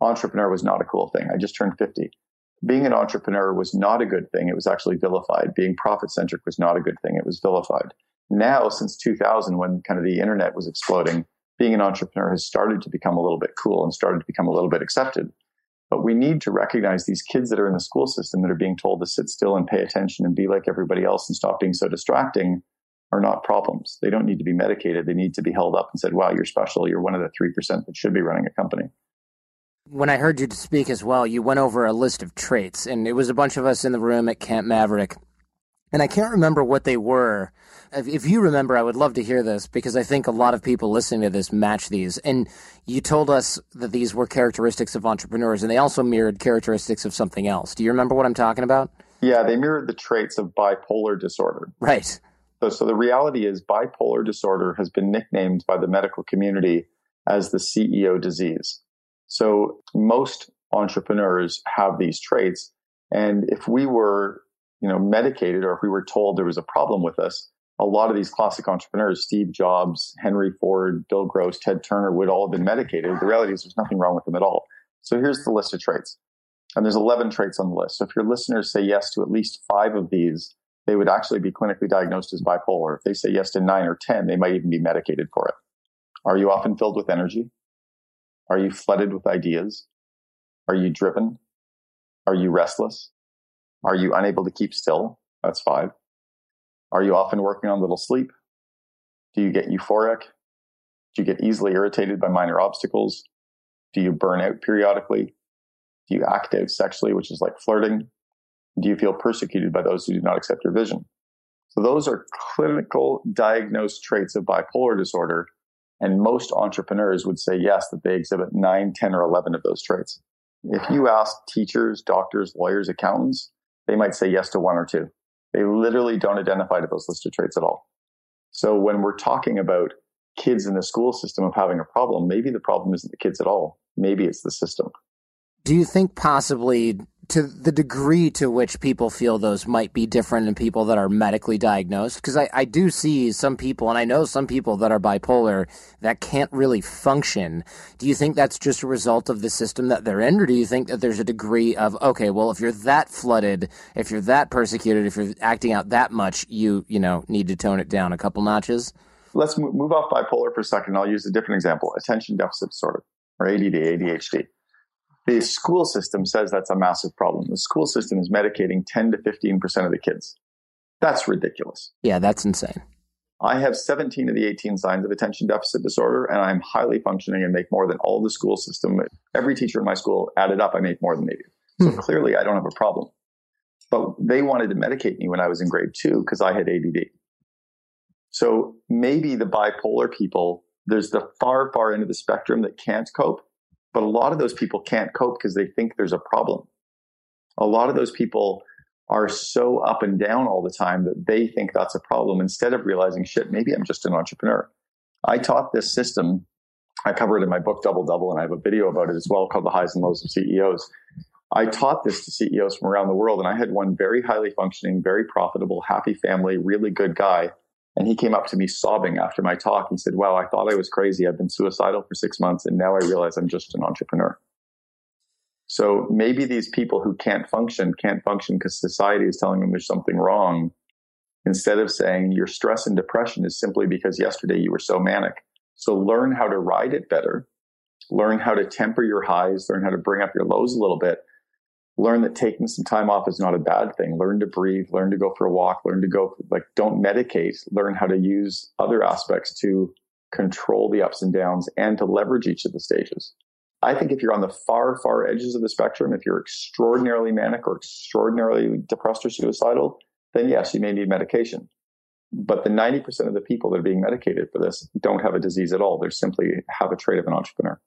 entrepreneur was not a cool thing. I just turned 50. Being an entrepreneur was not a good thing. It was actually vilified. Being profit centric was not a good thing. It was vilified. Now, since 2000, when kind of the internet was exploding, being an entrepreneur has started to become a little bit cool and started to become a little bit accepted. But we need to recognize these kids that are in the school system that are being told to sit still and pay attention and be like everybody else and stop being so distracting are not problems. They don't need to be medicated. They need to be held up and said, wow, you're special. You're one of the 3% that should be running a company. When I heard you speak as well, you went over a list of traits, and it was a bunch of us in the room at Camp Maverick. And I can't remember what they were. If, if you remember, I would love to hear this because I think a lot of people listening to this match these. And you told us that these were characteristics of entrepreneurs, and they also mirrored characteristics of something else. Do you remember what I'm talking about? Yeah, they mirrored the traits of bipolar disorder. Right. So, so the reality is, bipolar disorder has been nicknamed by the medical community as the CEO disease. So most entrepreneurs have these traits. And if we were, you know, medicated or if we were told there was a problem with us, a lot of these classic entrepreneurs, Steve Jobs, Henry Ford, Bill Gross, Ted Turner, would all have been medicated. The reality is there's nothing wrong with them at all. So here's the list of traits. And there's 11 traits on the list. So if your listeners say yes to at least five of these, they would actually be clinically diagnosed as bipolar. If they say yes to nine or 10, they might even be medicated for it. Are you often filled with energy? Are you flooded with ideas? Are you driven? Are you restless? Are you unable to keep still? That's five. Are you often working on little sleep? Do you get euphoric? Do you get easily irritated by minor obstacles? Do you burn out periodically? Do you act out sexually, which is like flirting? Do you feel persecuted by those who do not accept your vision? So those are clinical diagnosed traits of bipolar disorder. And most entrepreneurs would say yes, that they exhibit nine, 10, or 11 of those traits. If you ask teachers, doctors, lawyers, accountants, they might say yes to one or two. They literally don't identify to those listed traits at all. So when we're talking about kids in the school system of having a problem, maybe the problem isn't the kids at all. Maybe it's the system. Do you think possibly to the degree to which people feel those might be different in people that are medically diagnosed? Because I, I do see some people and i know some people that are bipolar that can't really function. Do you think that's just a result of the system that they're in or do you think that there's a degree of okay well if you're that flooded if you're that persecuted if you're acting out that much you you know need to tone it down a couple notches? Let's move off bipolar for a second. I'll use a different example attention deficit disorder or add adhd the school system says that's a massive problem. The school system is medicating 10 to 15% of the kids. That's ridiculous. Yeah, that's insane. I have 17 of the 18 signs of attention deficit disorder, and I'm highly functioning and make more than all the school system. Every teacher in my school added up, I make more than they do. So hmm. clearly, I don't have a problem. But they wanted to medicate me when I was in grade two because I had ADD. So maybe the bipolar people, there's the far, far end of the spectrum that can't cope. But a lot of those people can't cope because they think there's a problem. A lot of those people are so up and down all the time that they think that's a problem instead of realizing, shit, maybe I'm just an entrepreneur. I taught this system. I cover it in my book, Double Double, and I have a video about it as well called The Highs and Lows of CEOs. I taught this to CEOs from around the world, and I had one very highly functioning, very profitable, happy family, really good guy and he came up to me sobbing after my talk. He said, Wow, I thought I was crazy. I've been suicidal for six months, and now I realize I'm just an entrepreneur. So maybe these people who can't function can't function because society is telling them there's something wrong. Instead of saying your stress and depression is simply because yesterday you were so manic. So learn how to ride it better. Learn how to temper your highs, learn how to bring up your lows a little bit, learn that taking some time off is not a bad thing. Learn to breathe, learn to go for a walk, learn to go, like, don't medicate, learn how to use other aspects to control the ups and downs and to leverage each of the stages. I think if you're on the far, far edges of the spectrum, if you're extraordinarily manic or extraordinarily depressed or suicidal, then yes, you may need medication. But the 90% of the people that are being medicated for this don't have a disease at all. They simply have a trait of an entrepreneur.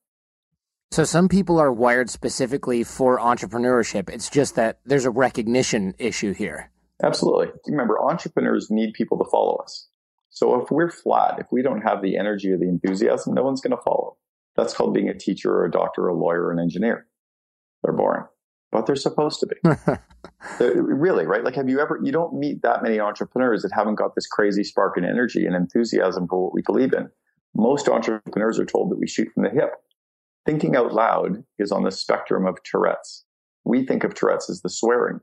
So some people are wired specifically for entrepreneurship. It's just that there's a recognition issue here. Absolutely. Remember, entrepreneurs need people to follow us. So if we're flat, if we don't have the energy or the enthusiasm, no one's going to follow. That's called being a teacher or a doctor or a lawyer or an engineer. They're boring, but they're supposed to be. really, right? Like, have you ever, you don't meet that many entrepreneurs that haven't got this crazy spark and energy and enthusiasm for what we believe in. Most entrepreneurs are told that we shoot from the hip. Thinking out loud is on the spectrum of Tourette's. We think of Tourette's as the swearing.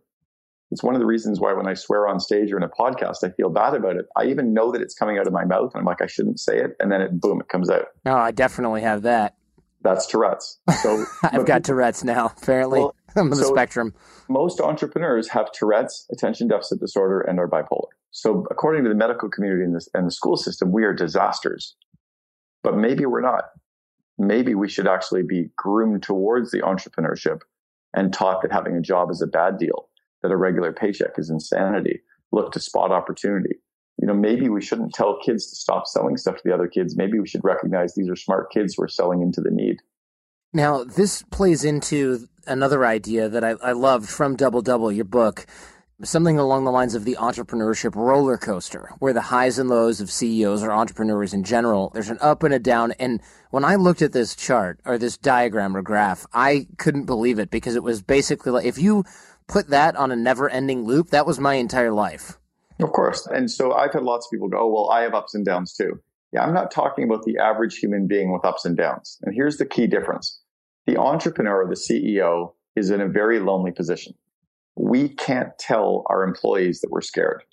It's one of the reasons why when I swear on stage or in a podcast, I feel bad about it. I even know that it's coming out of my mouth and I'm like, I shouldn't say it. And then it, boom, it comes out. Oh, I definitely have that. That's Tourette's. So I've got Tourette's now. Apparently, well, I'm on the so spectrum. Most entrepreneurs have Tourette's, attention deficit disorder, and are bipolar. So according to the medical community and, this, and the school system, we are disasters. But maybe we're not. Maybe we should actually be groomed towards the entrepreneurship and taught that having a job is a bad deal, that a regular paycheck is insanity. Look to spot opportunity. You know, maybe we shouldn't tell kids to stop selling stuff to the other kids. Maybe we should recognize these are smart kids who are selling into the need. Now, this plays into another idea that I, I loved from Double Double, your book, something along the lines of the entrepreneurship roller coaster, where the highs and lows of CEOs or entrepreneurs in general, there's an up and a down. And when I looked at this chart or this diagram or graph, I couldn't believe it because it was basically like if you put that on a never ending loop, that was my entire life. Of course. And so I've had lots of people go, oh, well, I have ups and downs too. Yeah, I'm not talking about the average human being with ups and downs. And here's the key difference the entrepreneur, the CEO, is in a very lonely position we can't tell our employees that we're scared.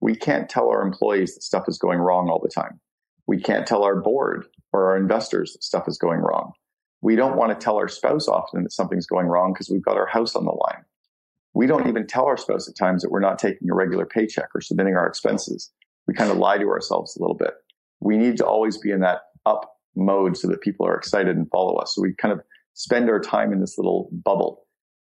We can't tell our employees that stuff is going wrong all the time. We can't tell our board or our investors that stuff is going wrong. We don't want to tell our spouse often that something's going wrong because we've got our house on the line. We don't even tell our spouse at times that we're not taking a regular paycheck or submitting our expenses. We kind of lie to ourselves a little bit. We need to always be in that up mode so that people are excited and follow us. So we kind of spend our time in this little bubble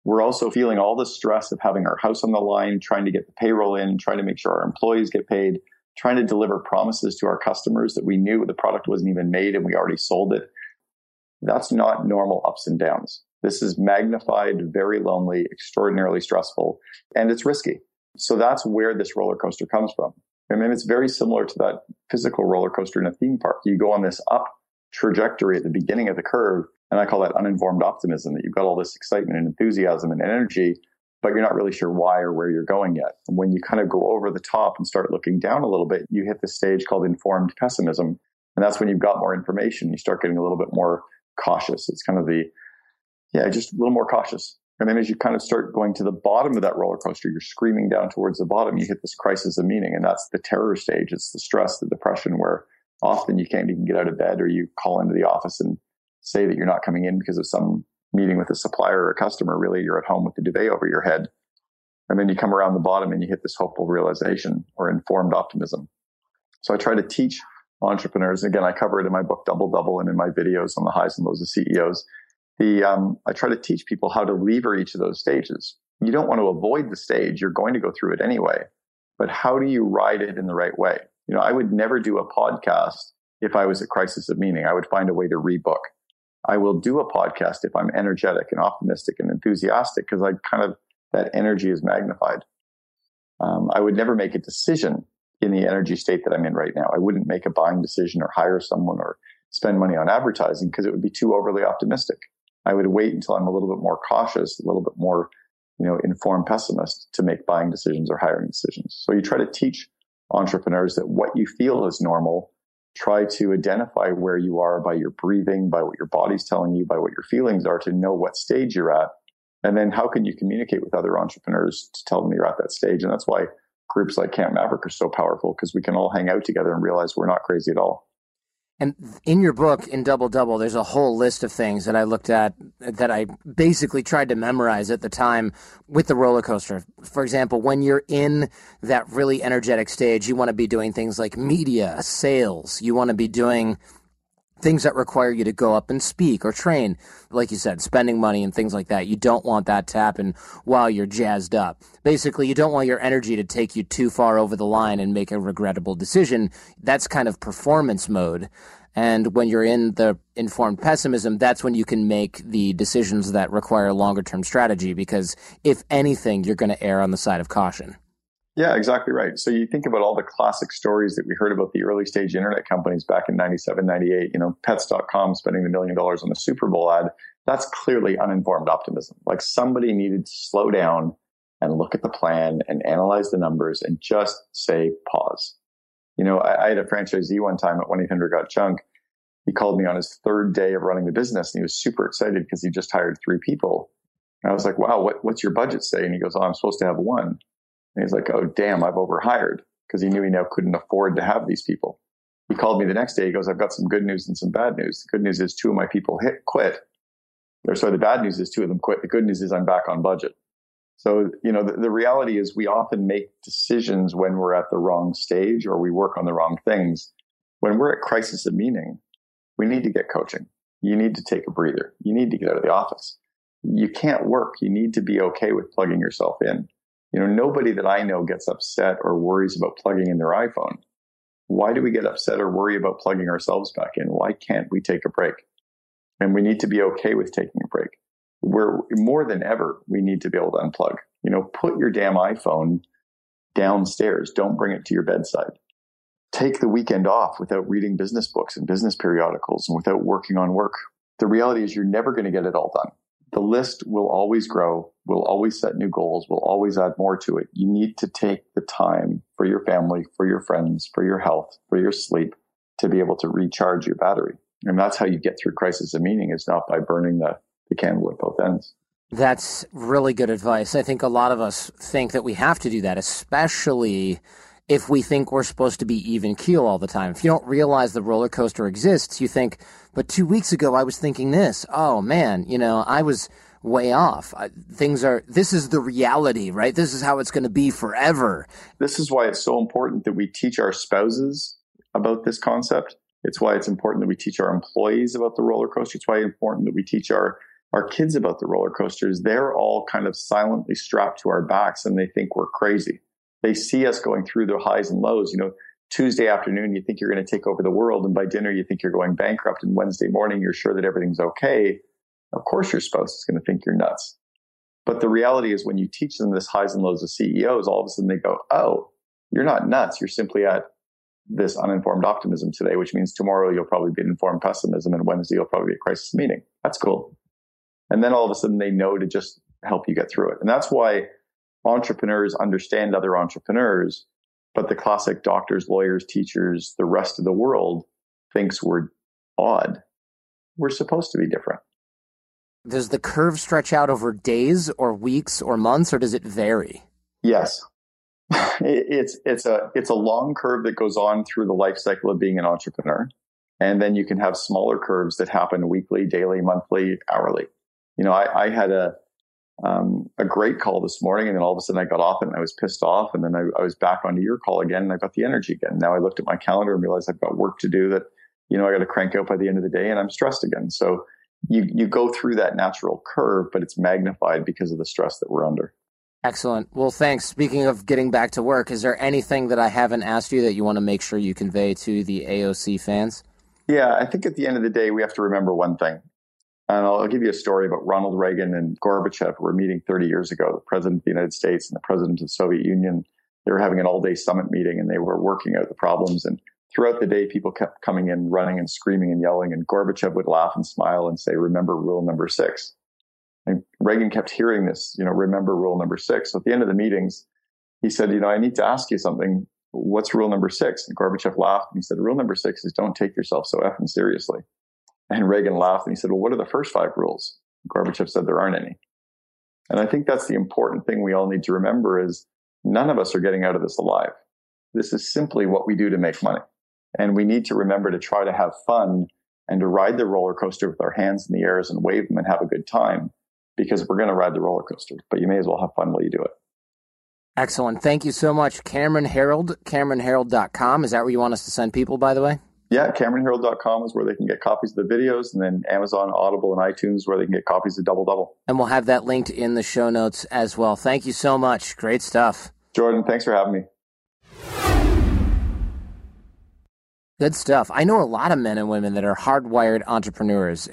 we're also feeling all the stress of having our house on the line, trying to get the payroll in, trying to make sure our employees get paid, trying to deliver promises to our customers that we knew the product wasn't even made and we already sold it. That's not normal ups and downs. This is magnified, very lonely, extraordinarily stressful, and it's risky. So that's where this roller coaster comes from. I mean, it's very similar to that physical roller coaster in a theme park. You go on this up trajectory at the beginning of the curve, and I call that uninformed optimism that you've got all this excitement and enthusiasm and energy, but you're not really sure why or where you're going yet. And when you kind of go over the top and start looking down a little bit, you hit the stage called informed pessimism. And that's when you've got more information. You start getting a little bit more cautious. It's kind of the, yeah, just a little more cautious. And then as you kind of start going to the bottom of that roller coaster, you're screaming down towards the bottom. You hit this crisis of meaning. And that's the terror stage. It's the stress, the depression, where often you can't even get out of bed or you call into the office and say that you're not coming in because of some meeting with a supplier or a customer. Really, you're at home with the duvet over your head. And then you come around the bottom and you hit this hopeful realization or informed optimism. So I try to teach entrepreneurs. Again, I cover it in my book Double Double and in my videos on the highs and lows of CEOs. The um, I try to teach people how to lever each of those stages. You don't want to avoid the stage; you're going to go through it anyway. But how do you ride it in the right way? You know, I would never do a podcast if I was at crisis of meaning. I would find a way to rebook. I will do a podcast if I'm energetic and optimistic and enthusiastic because I kind of, that energy is magnified. Um, I would never make a decision in the energy state that I'm in right now. I wouldn't make a buying decision or hire someone or spend money on advertising because it would be too overly optimistic. I would wait until I'm a little bit more cautious, a little bit more, you know, informed pessimist to make buying decisions or hiring decisions. So you try to teach entrepreneurs that what you feel is normal try to identify where you are by your breathing, by what your body's telling you, by what your feelings are to know what stage you're at. And then how can you communicate with other entrepreneurs to tell them you're at that stage? And that's why groups like Camp Maverick are so powerful because we can all hang out together and realize we're not crazy at all. And in your book, in Double Double, there's a whole list of things that I looked at that I basically tried to memorize at the time with the roller coaster. For example, when you're in that really energetic stage, you want to be doing things like media, sales. You want to be doing things that require you to go up and speak or train, like you said, spending money and things like that. You don't want that to happen while you're jazzed up. Basically, you don't want your energy to take you too far over the line and make a regrettable decision. That's kind of performance mode. And when you're in the informed pessimism, that's when you can make the decisions that require longer term strategy because if anything, you're going to err on the side of caution. Yeah, exactly right. So you think about all the classic stories that we heard about the early stage internet companies back in 97, 98, you know, pets.com spending the million dollars on the Super Bowl ad. That's clearly uninformed optimism. Like somebody needed to slow down and look at the plan and analyze the numbers and just say pause. You know, I, I had a franchisee one time at 1 800 Got Junk. He called me on his third day of running the business and he was super excited because he just hired three people. And I was like, wow, what, what's your budget say? And he goes, oh, I'm supposed to have one. And he's like, oh, damn, I've overhired because he knew he now couldn't afford to have these people. He called me the next day. He goes, I've got some good news and some bad news. The good news is two of my people hit quit. Or sorry, the bad news is two of them quit. The good news is I'm back on budget. So, you know, the, the reality is we often make decisions when we're at the wrong stage or we work on the wrong things. When we're at crisis of meaning, we need to get coaching. You need to take a breather. You need to get out of the office. You can't work. You need to be okay with plugging yourself in. You know, nobody that I know gets upset or worries about plugging in their iPhone. Why do we get upset or worry about plugging ourselves back in? Why can't we take a break? And we need to be okay with taking a break. We're more than ever, we need to be able to unplug. You know, put your damn iPhone downstairs. Don't bring it to your bedside. Take the weekend off without reading business books and business periodicals and without working on work. The reality is you're never going to get it all done. The list will always grow. We'll always set new goals. We'll always add more to it. You need to take the time for your family, for your friends, for your health, for your sleep to be able to recharge your battery. And that's how you get through crisis of meaning is not by burning the, the candle at both ends. That's really good advice. I think a lot of us think that we have to do that, especially if we think we're supposed to be even keel all the time. If you don't realize the roller coaster exists, you think, but two weeks ago I was thinking this. Oh man, you know, I was way off. I, things are, this is the reality, right? This is how it's going to be forever. This is why it's so important that we teach our spouses about this concept. It's why it's important that we teach our employees about the roller coaster. It's why it's important that we teach our our kids about the roller coasters. They're all kind of silently strapped to our backs and they think we're crazy they see us going through the highs and lows. You know, Tuesday afternoon, you think you're going to take over the world. And by dinner, you think you're going bankrupt. And Wednesday morning, you're sure that everything's okay. Of course, your spouse is going to think you're nuts. But the reality is when you teach them this highs and lows of CEOs, all of a sudden they go, Oh, you're not nuts. You're simply at this uninformed optimism today, which means tomorrow you'll probably be informed pessimism and Wednesday you'll probably be a crisis meeting. That's cool. And then all of a sudden they know to just help you get through it. And that's why entrepreneurs understand other entrepreneurs, but the classic doctors, lawyers, teachers, the rest of the world thinks we're odd. We're supposed to be different. Does the curve stretch out over days or weeks or months, or does it vary? Yes. it's it's a it's a long curve that goes on through the life cycle of being an entrepreneur. And then you can have smaller curves that happen weekly, daily, monthly, hourly. You know, I, I had a um, a great call this morning. And then all of a sudden I got off and I was pissed off. And then I, I was back onto your call again and I got the energy again. Now I looked at my calendar and realized I've got work to do that, you know, I got to crank out by the end of the day and I'm stressed again. So you, you go through that natural curve, but it's magnified because of the stress that we're under. Excellent. Well, thanks. Speaking of getting back to work, is there anything that I haven't asked you that you want to make sure you convey to the AOC fans? Yeah, I think at the end of the day, we have to remember one thing. And I'll, give you a story about Ronald Reagan and Gorbachev who were meeting 30 years ago, the president of the United States and the president of the Soviet Union. They were having an all day summit meeting and they were working out the problems. And throughout the day, people kept coming in, running and screaming and yelling. And Gorbachev would laugh and smile and say, remember rule number six. And Reagan kept hearing this, you know, remember rule number six. So at the end of the meetings, he said, you know, I need to ask you something. What's rule number six? And Gorbachev laughed and he said, rule number six is don't take yourself so effing seriously. And Reagan laughed and he said, Well, what are the first five rules? Gorbachev said, There aren't any. And I think that's the important thing we all need to remember is none of us are getting out of this alive. This is simply what we do to make money. And we need to remember to try to have fun and to ride the roller coaster with our hands in the airs and wave them and have a good time because we're going to ride the roller coaster, but you may as well have fun while you do it. Excellent. Thank you so much. Cameron Herold, CameronHerold.com. Is that where you want us to send people, by the way? Yeah, CameronHerold.com is where they can get copies of the videos, and then Amazon, Audible, and iTunes where they can get copies of Double Double. And we'll have that linked in the show notes as well. Thank you so much. Great stuff. Jordan, thanks for having me. Good stuff. I know a lot of men and women that are hardwired entrepreneurs.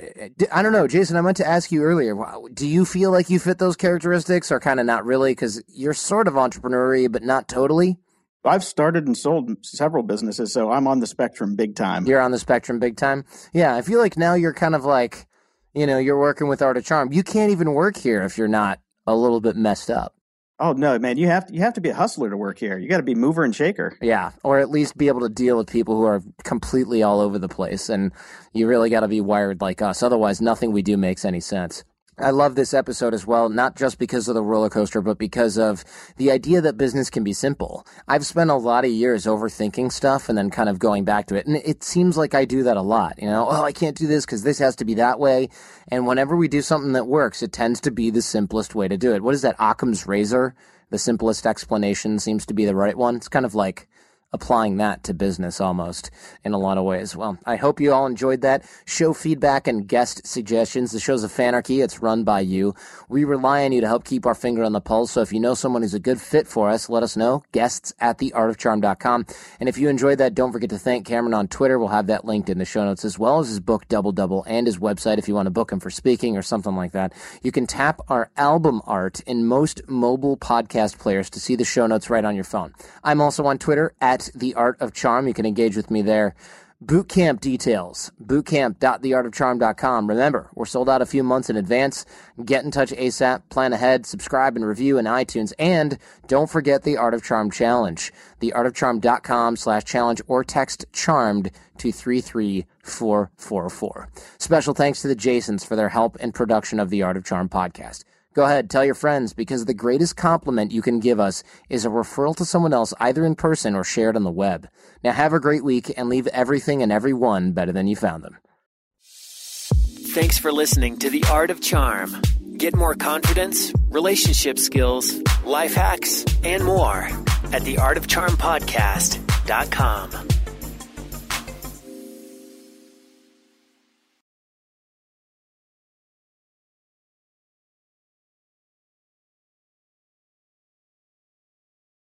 I don't know, Jason, I meant to ask you earlier, do you feel like you fit those characteristics or kind of not really? Because you're sort of entrepreneurial, but not totally. I've started and sold several businesses, so I'm on the spectrum big time. You're on the spectrum big time. Yeah, I feel like now you're kind of like, you know, you're working with Art of Charm. You can't even work here if you're not a little bit messed up. Oh no, man! You have to you have to be a hustler to work here. You got to be mover and shaker. Yeah, or at least be able to deal with people who are completely all over the place, and you really got to be wired like us. Otherwise, nothing we do makes any sense. I love this episode as well, not just because of the roller coaster, but because of the idea that business can be simple. I've spent a lot of years overthinking stuff and then kind of going back to it. And it seems like I do that a lot. You know, oh, I can't do this because this has to be that way. And whenever we do something that works, it tends to be the simplest way to do it. What is that? Occam's razor? The simplest explanation seems to be the right one. It's kind of like applying that to business almost in a lot of ways. Well, I hope you all enjoyed that. Show feedback and guest suggestions. The show's a fanarchy. It's run by you. We rely on you to help keep our finger on the pulse. So if you know someone who's a good fit for us, let us know. Guests at theartofcharm.com. And if you enjoyed that, don't forget to thank Cameron on Twitter. We'll have that linked in the show notes as well as his book Double Double and his website if you want to book him for speaking or something like that. You can tap our album art in most mobile podcast players to see the show notes right on your phone. I'm also on Twitter the Art of Charm. You can engage with me there. Bootcamp details, bootcamp.theartofcharm.com. Remember, we're sold out a few months in advance. Get in touch ASAP, plan ahead, subscribe and review in iTunes, and don't forget the Art of Charm Challenge, theartofcharm.com slash challenge or text charmed to 33444. Special thanks to the Jasons for their help in production of the Art of Charm podcast. Go ahead, tell your friends because the greatest compliment you can give us is a referral to someone else either in person or shared on the web. Now have a great week and leave everything and everyone better than you found them. Thanks for listening to The Art of Charm. Get more confidence, relationship skills, life hacks, and more at theartofcharmpodcast.com.